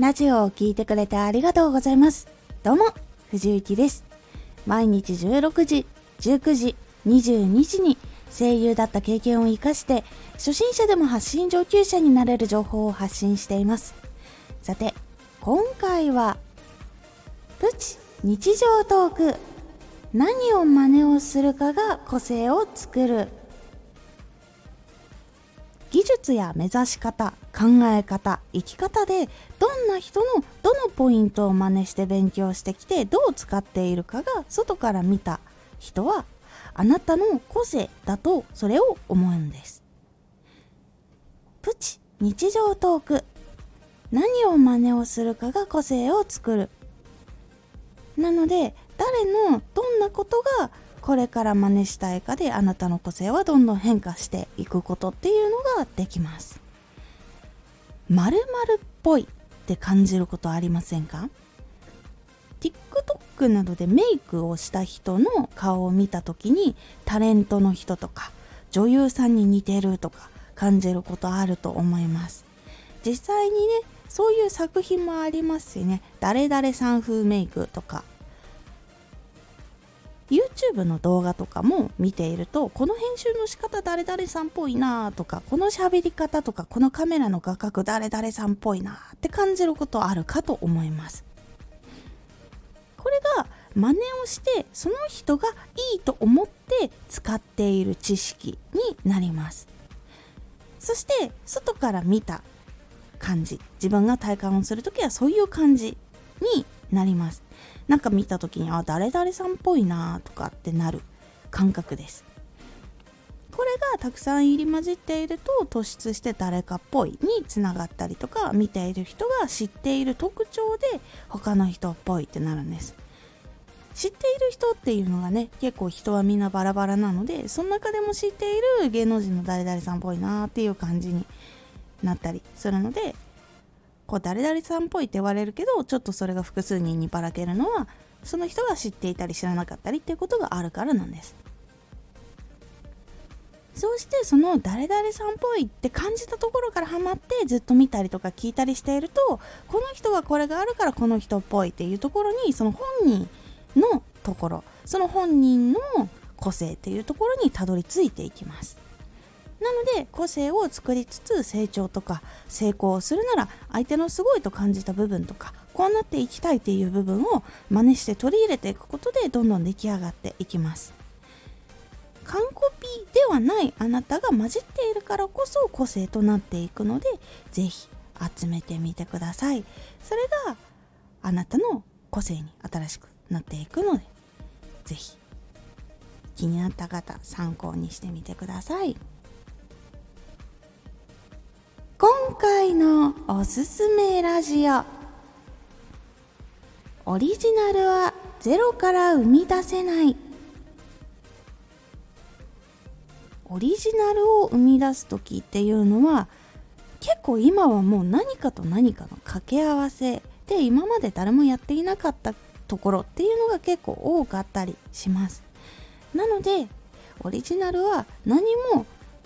ラジオを聴いてくれてありがとうございます。どうも、藤幸です。毎日16時、19時、22時に声優だった経験を活かして、初心者でも発信上級者になれる情報を発信しています。さて、今回は、プチ日常トーク。何を真似をするかが個性を作る。技術や目指し方考え方生き方でどんな人のどのポイントを真似して勉強してきてどう使っているかが外から見た人はあなたの個性だとそれを思うんです。プチ日常トーク。何を真似をするかが個性を作る。なので誰のどんなことがこれから真似したいかであなたの個性はどんどん変化していくことっていうのができます。〇〇っぽいって感じることありませんか？TikTok などでメイクをした人の顔を見た時にタレントの人とか女優さんに似てるとか感じることあると思います。実際にねそういう作品もありますしね。誰々さん風メイクとか YouTube の動画とかも見ているとこの編集の仕方誰々さんっぽいなとかこの喋り方とかこのカメラの画角誰々さんっぽいなって感じることあるかと思います。これが真似をしてその人がいいと思って使っている知識になります。そして外から見た感じ。自分が体感をする時はそういう感じになります。なんか見た時にあ誰々さんっぽいなとかってなる感覚です。これがたくさん入り混じっていると突出して誰かっぽいにつながったりとか見ている人が知っている特徴で他の人っぽいってなるんです。知っている人っていうのがね結構人はみんなバラバラなのでその中でも知っている芸能人の誰々さんっぽいなっていう感じになったりするのでこう誰々さんっぽいって言われるけどちょっとそれが複数人にばらけるのはその人が知っていたり知らなかったりっていうことがあるからなんです。そうしてその誰々さんっぽいって感じたところからハマってずっと見たりとか聞いたりしているとこの人はこれがあるからこの人っぽいっていうところにその本人のところその本人の個性っていうところにたどり着いていきます。なので個性を作りつつ成長とか成功をするなら相手のすごいと感じた部分とかこうなっていきたいっていう部分を真似して取り入れていくことでどんどん出来上がっていきます。完コピではないあなたが混じっているからこそ個性となっていくのでぜひ集めてみてください。それがあなたの個性に新しくなっていくのでぜひ気になった方参考にしてみてください。回のおすすめラジオ。オリジナルはゼロから生み出せない。オリジナルを生み出す時っていうのは結構今はもう何かと何かの掛け合わせで今まで誰もやっていなかったところっていうのが結構多かったりします。なのでオリジナルは何も